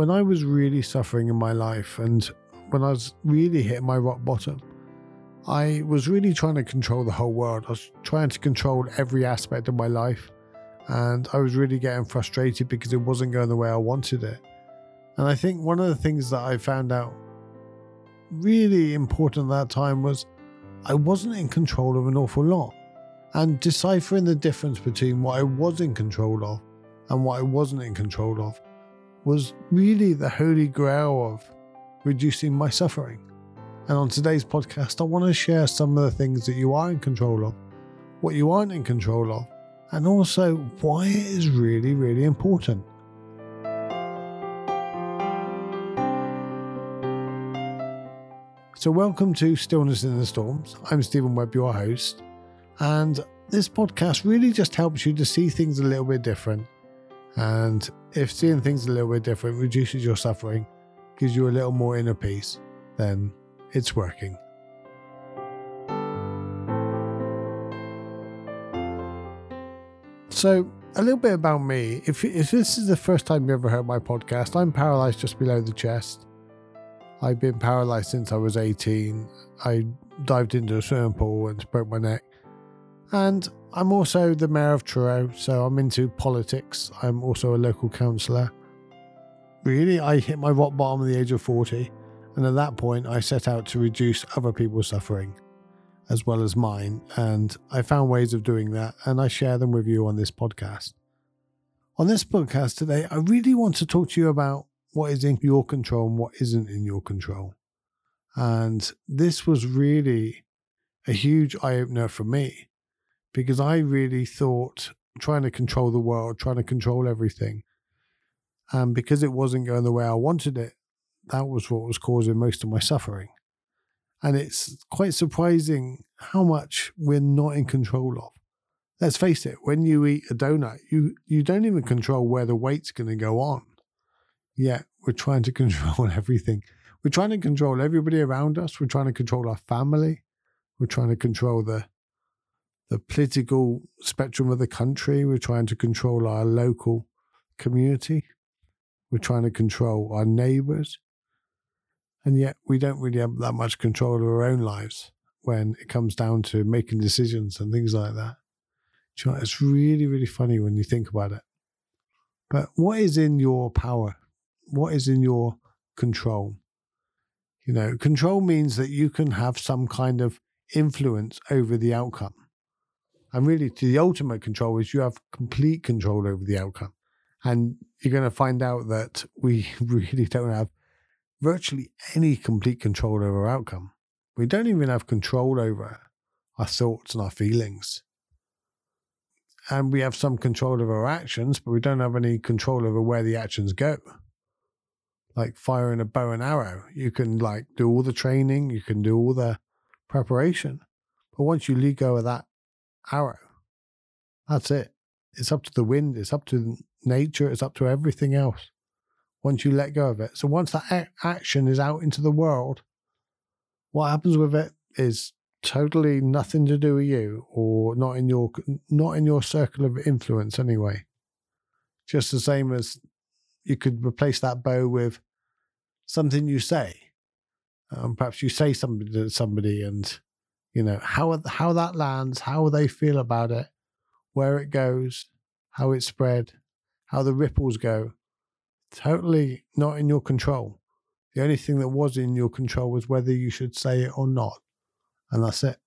when I was really suffering in my life and when I was really hitting my rock bottom, I was really trying to control the whole world. I was trying to control every aspect of my life. And I was really getting frustrated because it wasn't going the way I wanted it. And I think one of the things that I found out really important at that time was I wasn't in control of an awful lot. And deciphering the difference between what I was in control of and what I wasn't in control of was really the holy grail of reducing my suffering. And on today's podcast, I want to share some of the things that you are in control of, what you aren't in control of, and also why it is really, really important. So, welcome to Stillness in the Storms. I'm Stephen Webb, your host, and this podcast really just helps you to see things a little bit different. And if seeing things a little bit different reduces your suffering, gives you a little more inner peace, then it's working. So, a little bit about me. If, if this is the first time you ever heard my podcast, I'm paralyzed just below the chest. I've been paralyzed since I was 18. I dived into a swimming pool and broke my neck. And I'm also the mayor of Truro, so I'm into politics. I'm also a local councillor. Really, I hit my rock bottom at the age of 40, and at that point, I set out to reduce other people's suffering as well as mine, and I found ways of doing that, and I share them with you on this podcast. On this podcast today, I really want to talk to you about what is in your control and what isn't in your control. And this was really a huge eye opener for me because I really thought trying to control the world, trying to control everything, and because it wasn't going the way I wanted it, that was what was causing most of my suffering. And it's quite surprising how much we're not in control of. Let's face it, when you eat a donut, you, you don't even control where the weight's going to go on yet we're trying to control everything. We're trying to control everybody around us. We're trying to control our family. We're trying to control the the political spectrum of the country. We're trying to control our local community. We're trying to control our neighbors. And yet we don't really have that much control of our own lives when it comes down to making decisions and things like that. You know, it's really, really funny when you think about it. But what is in your power what is in your control. You know, control means that you can have some kind of influence over the outcome. And really, to the ultimate control is you have complete control over the outcome. And you're going to find out that we really don't have virtually any complete control over our outcome. We don't even have control over our thoughts and our feelings. And we have some control over our actions, but we don't have any control over where the actions go like firing a bow and arrow. You can like do all the training, you can do all the preparation. But once you let go of that arrow, that's it. It's up to the wind, it's up to nature, it's up to everything else. Once you let go of it. So once that a- action is out into the world, what happens with it is totally nothing to do with you or not in your not in your circle of influence anyway. Just the same as you could replace that bow with something you say. Um, perhaps you say something to somebody, and you know how how that lands, how they feel about it, where it goes, how it's spread, how the ripples go. Totally not in your control. The only thing that was in your control was whether you should say it or not, and that's it.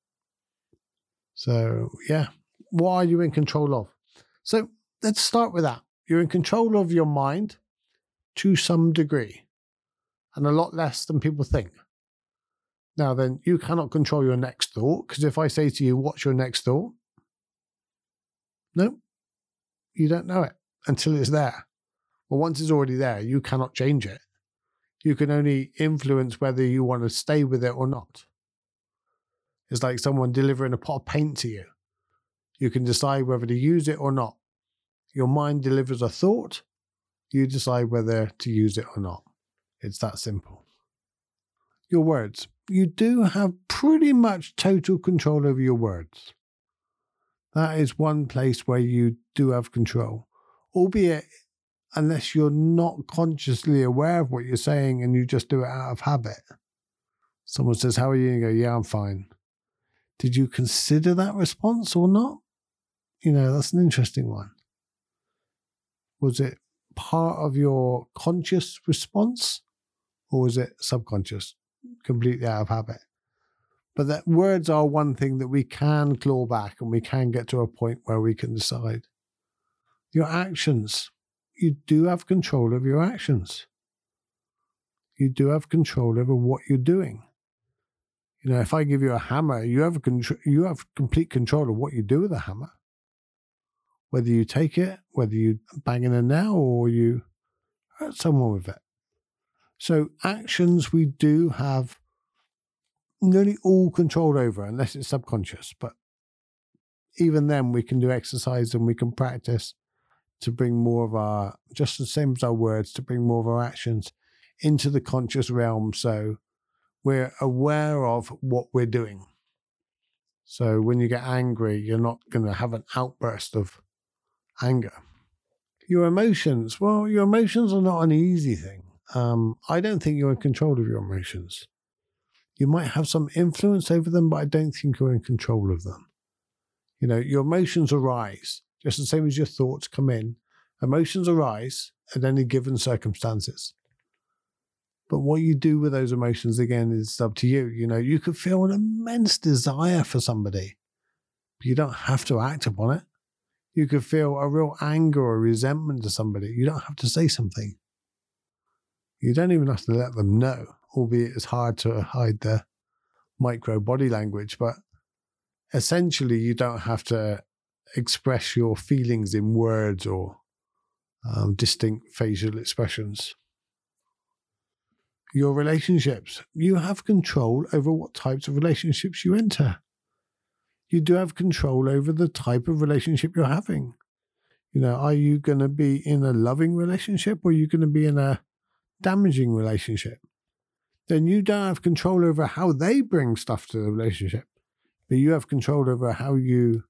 So yeah, what are you in control of? So let's start with that. You're in control of your mind to some degree and a lot less than people think. Now, then, you cannot control your next thought because if I say to you, What's your next thought? No, you don't know it until it's there. Well, once it's already there, you cannot change it. You can only influence whether you want to stay with it or not. It's like someone delivering a pot of paint to you. You can decide whether to use it or not. Your mind delivers a thought, you decide whether to use it or not. It's that simple. Your words. You do have pretty much total control over your words. That is one place where you do have control, albeit unless you're not consciously aware of what you're saying and you just do it out of habit. Someone says, How are you? And you go, Yeah, I'm fine. Did you consider that response or not? You know, that's an interesting one. Was it part of your conscious response or was it subconscious, completely out of habit? But that words are one thing that we can claw back and we can get to a point where we can decide. Your actions, you do have control of your actions. You do have control over what you're doing. You know, if I give you a hammer, you have a you have complete control of what you do with the hammer. Whether you take it, whether you bang in a nail, or you hurt someone with it. So actions we do have nearly all control over, unless it's subconscious. But even then, we can do exercise and we can practice to bring more of our, just the same as our words, to bring more of our actions into the conscious realm. So we're aware of what we're doing. So when you get angry, you're not going to have an outburst of anger. Your emotions, well, your emotions are not an easy thing. Um, I don't think you're in control of your emotions. You might have some influence over them, but I don't think you're in control of them. You know, your emotions arise just the same as your thoughts come in. Emotions arise at any given circumstances. But what you do with those emotions again is up to you. You know, you could feel an immense desire for somebody, but you don't have to act upon it. You could feel a real anger or resentment to somebody. You don't have to say something. You don't even have to let them know, albeit it's hard to hide the micro body language. But essentially, you don't have to express your feelings in words or um, distinct facial expressions your relationships. You have control over what types of relationships you enter. You do have control over the type of relationship you're having. You know, are you going to be in a loving relationship or are you going to be in a damaging relationship? Then you don't have control over how they bring stuff to the relationship, but you have control over how you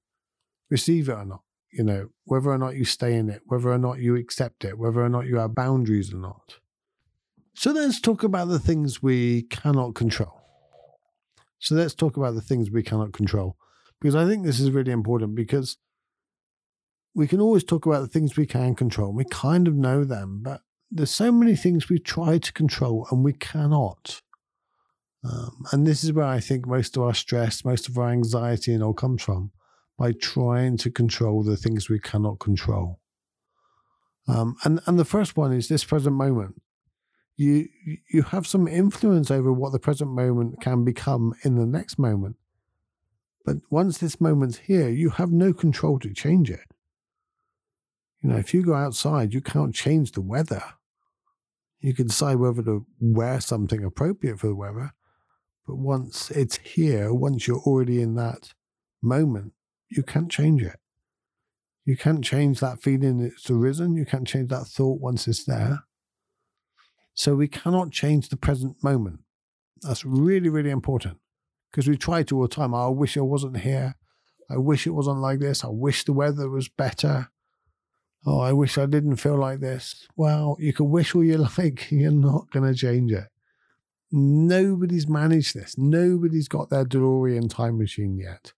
receive it or not. You know, whether or not you stay in it, whether or not you accept it, whether or not you have boundaries or not. So let's talk about the things we cannot control. So let's talk about the things we cannot control. Because I think this is really important because we can always talk about the things we can control. We kind of know them, but there's so many things we try to control and we cannot. Um, and this is where I think most of our stress, most of our anxiety, and all comes from by trying to control the things we cannot control. Um, and and the first one is this present moment you you have some influence over what the present moment can become in the next moment. But once this moment's here, you have no control to change it. You know, if you go outside, you can't change the weather. You can decide whether to wear something appropriate for the weather. But once it's here, once you're already in that moment, you can't change it. You can't change that feeling that's arisen. You can't change that thought once it's there. So we cannot change the present moment. That's really, really important because we try to all the time. Oh, I wish I wasn't here. I wish it wasn't like this. I wish the weather was better. Oh, I wish I didn't feel like this. Well, you can wish all you like. You're not going to change it. Nobody's managed this. Nobody's got their DeLorean time machine yet.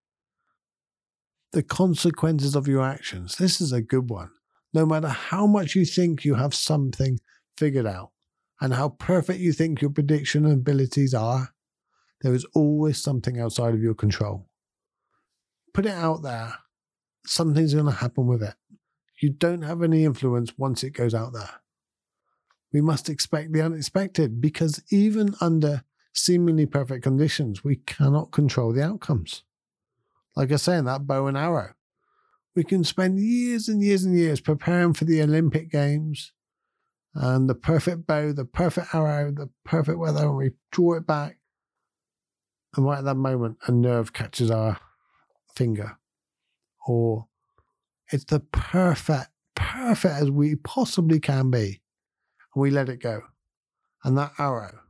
The consequences of your actions. This is a good one. No matter how much you think you have something figured out, and how perfect you think your prediction abilities are, there is always something outside of your control. Put it out there. Something's going to happen with it. You don't have any influence once it goes out there. We must expect the unexpected because even under seemingly perfect conditions, we cannot control the outcomes. Like I say in that bow and arrow, we can spend years and years and years preparing for the Olympic Games, and the perfect bow, the perfect arrow, the perfect weather, and we draw it back. And right at that moment, a nerve catches our finger. Or it's the perfect, perfect as we possibly can be. And we let it go. And that arrow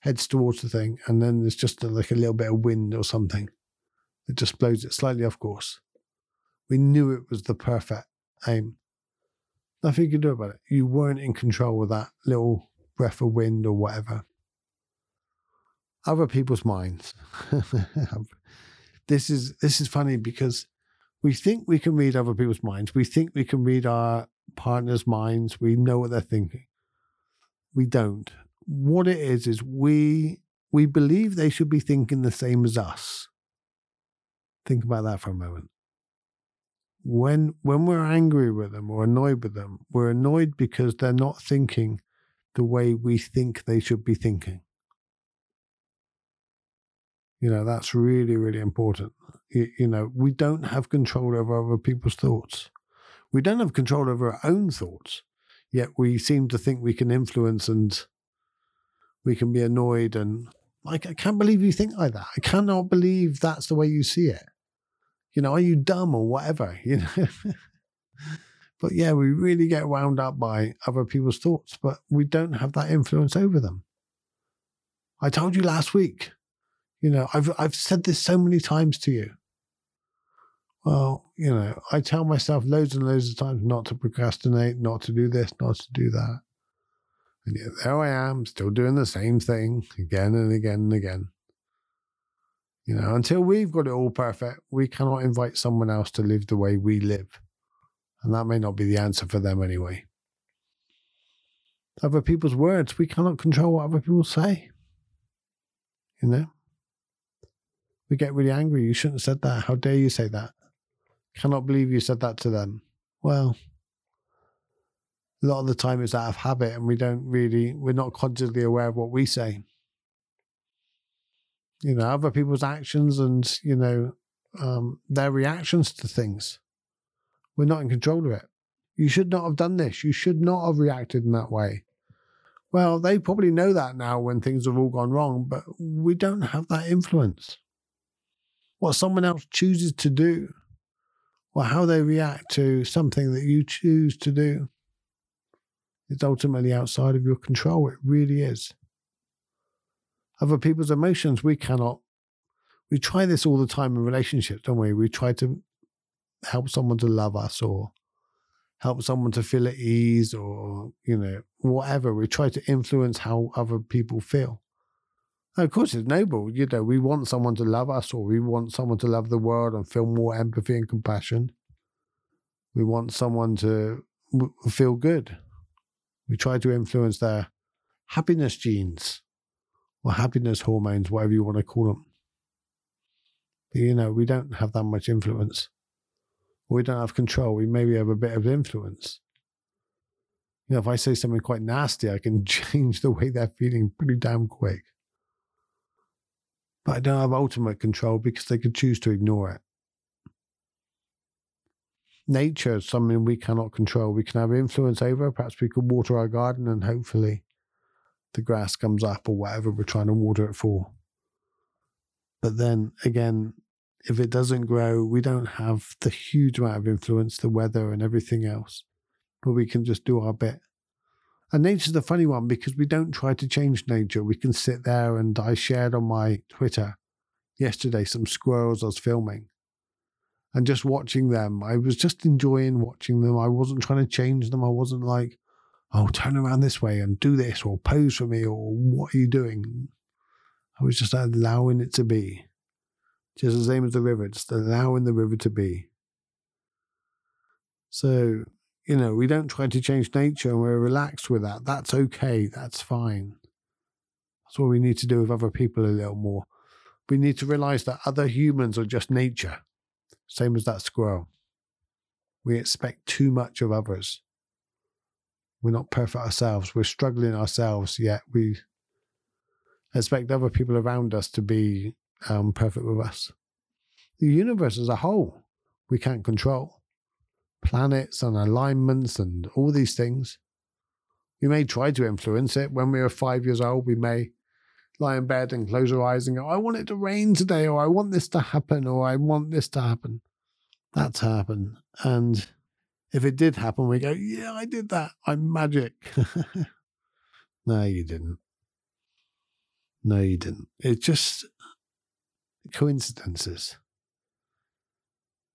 heads towards the thing. And then there's just like a little bit of wind or something that just blows it slightly off course. We knew it was the perfect aim Nothing you can do about it. You weren't in control of that little breath of wind or whatever. Other people's minds. this is this is funny because we think we can read other people's minds. We think we can read our partner's minds. We know what they're thinking. We don't. What it is is we we believe they should be thinking the same as us. Think about that for a moment. When when we're angry with them or annoyed with them, we're annoyed because they're not thinking the way we think they should be thinking. You know, that's really, really important. You, you, know, we don't have control over other people's thoughts. We don't have control over our own thoughts, yet we seem to think we can influence and we can be annoyed. And like, I can't believe you think like that. I cannot believe that's the way you see it. You know, are you dumb or whatever? You know. but yeah, we really get wound up by other people's thoughts, but we don't have that influence over them. I told you last week, you know, I've I've said this so many times to you. Well, you know, I tell myself loads and loads of times not to procrastinate, not to do this, not to do that. And yet there I am, still doing the same thing again and again and again. You know, until we've got it all perfect, we cannot invite someone else to live the way we live. And that may not be the answer for them anyway. Other people's words, we cannot control what other people say. You know? We get really angry. You shouldn't have said that. How dare you say that? Cannot believe you said that to them. Well, a lot of the time it's out of habit and we don't really, we're not consciously aware of what we say. You know, other people's actions and, you know, um, their reactions to things. We're not in control of it. You should not have done this. You should not have reacted in that way. Well, they probably know that now when things have all gone wrong, but we don't have that influence. What someone else chooses to do or how they react to something that you choose to do is ultimately outside of your control. It really is. Other people's emotions, we cannot. We try this all the time in relationships, don't we? We try to help someone to love us or help someone to feel at ease or, you know, whatever. We try to influence how other people feel. Of course, it's noble. You know, we want someone to love us or we want someone to love the world and feel more empathy and compassion. We want someone to feel good. We try to influence their happiness genes or happiness hormones, whatever you want to call them. But, you know, we don't have that much influence. We don't have control. We maybe have a bit of influence. You know, if I say something quite nasty, I can change the way they're feeling pretty damn quick. But I don't have ultimate control because they could choose to ignore it. Nature is something we cannot control. We can have influence over. Perhaps we could water our garden and hopefully the grass comes up or whatever we're trying to water it for. But then again, if it doesn't grow, we don't have the huge amount of influence, the weather and everything else, but we can just do our bit. And nature's a funny one because we don't try to change nature. We can sit there and I shared on my Twitter yesterday some squirrels I was filming. And just watching them, I was just enjoying watching them. I wasn't trying to change them. I wasn't like, oh, turn around this way and do this or pose for me or what are you doing? I was just allowing it to be. Just the same as the river, just allowing the river to be. So, you know, we don't try to change nature and we're relaxed with that. That's okay. That's fine. That's what we need to do with other people a little more. We need to realize that other humans are just nature, same as that squirrel. We expect too much of others. We're not perfect ourselves. We're struggling ourselves, yet we expect other people around us to be um, perfect with us. The universe as a whole, we can't control. Planets and alignments and all these things. We may try to influence it. When we are five years old, we may lie in bed and close our eyes and go, I want it to rain today, or I want this to happen, or I want this to happen. That's happened. And if it did happen, we go, Yeah, I did that. I'm magic. no, you didn't. No, you didn't. It's just coincidences.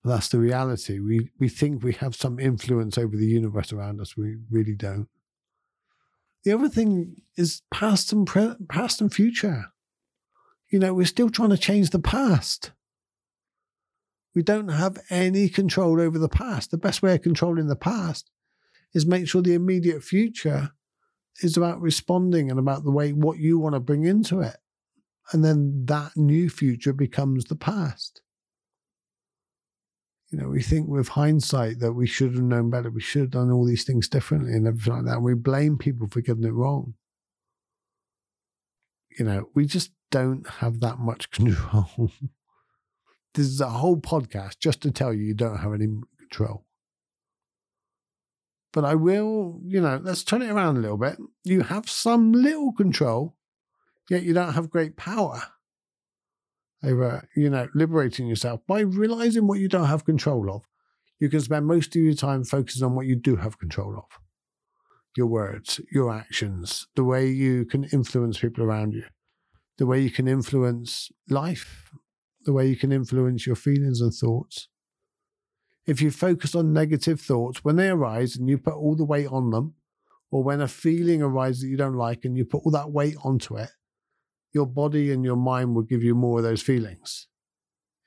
That's the reality. We we think we have some influence over the universe around us. We really don't. The other thing is past and pre- past and future. You know, we're still trying to change the past. We don't have any control over the past. The best way of controlling the past is make sure the immediate future is about responding and about the way what you want to bring into it. And then that new future becomes the past. You know, we think with hindsight that we should have known better, we should have done all these things differently and everything like that. We blame people for getting it wrong. You know, we just don't have that much control. this is a whole podcast just to tell you you don't have any control. But I will, you know, let's turn it around a little bit. You have some little control, yet you don't have great power over, you know, liberating yourself by realizing what you don't have control of. You can spend most of your time focusing on what you do have control of your words, your actions, the way you can influence people around you, the way you can influence life, the way you can influence your feelings and thoughts. If you focus on negative thoughts, when they arise and you put all the weight on them, or when a feeling arises that you don't like and you put all that weight onto it, your body and your mind will give you more of those feelings.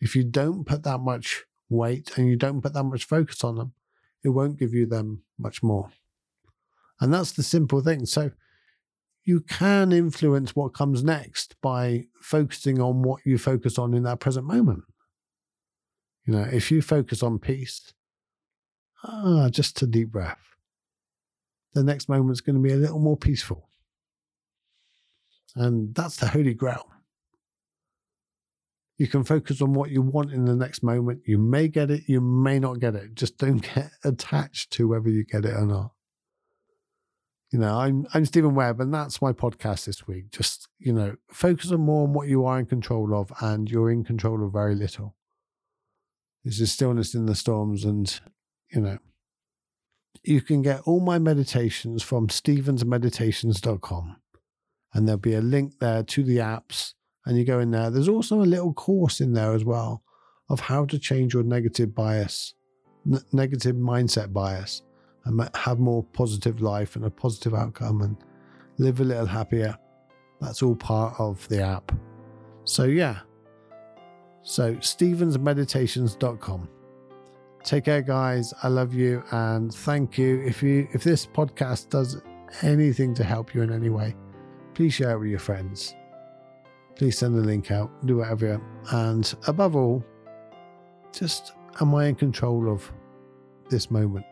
If you don't put that much weight and you don't put that much focus on them, it won't give you them much more. And that's the simple thing. So you can influence what comes next by focusing on what you focus on in that present moment. You know, if you focus on peace, ah, just a deep breath, the next moment's going to be a little more peaceful. And that's the holy grail. You can focus on what you want in the next moment. You may get it, you may not get it. Just don't get attached to whether you get it or not. You know, I'm I'm Stephen Webb, and that's my podcast this week. Just you know, focus on more on what you are in control of, and you're in control of very little. This is stillness in the storms, and you know, you can get all my meditations from stephensmeditations.com and there'll be a link there to the apps and you go in there. There's also a little course in there as well of how to change your negative bias n- negative mindset bias and have more positive life and a positive outcome and live a little happier. That's all part of the app. So yeah. So stephensmeditations.com take care guys. I love you and thank you. If you if this podcast does anything to help you in any way please share it with your friends. Please send the link out, do whatever. And above all, just am I in control of this moment?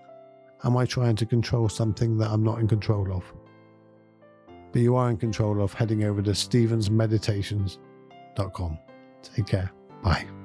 Am I trying to control something that I'm not in control of? But you are in control of heading over to stephensmeditations.com. Take care. Bye.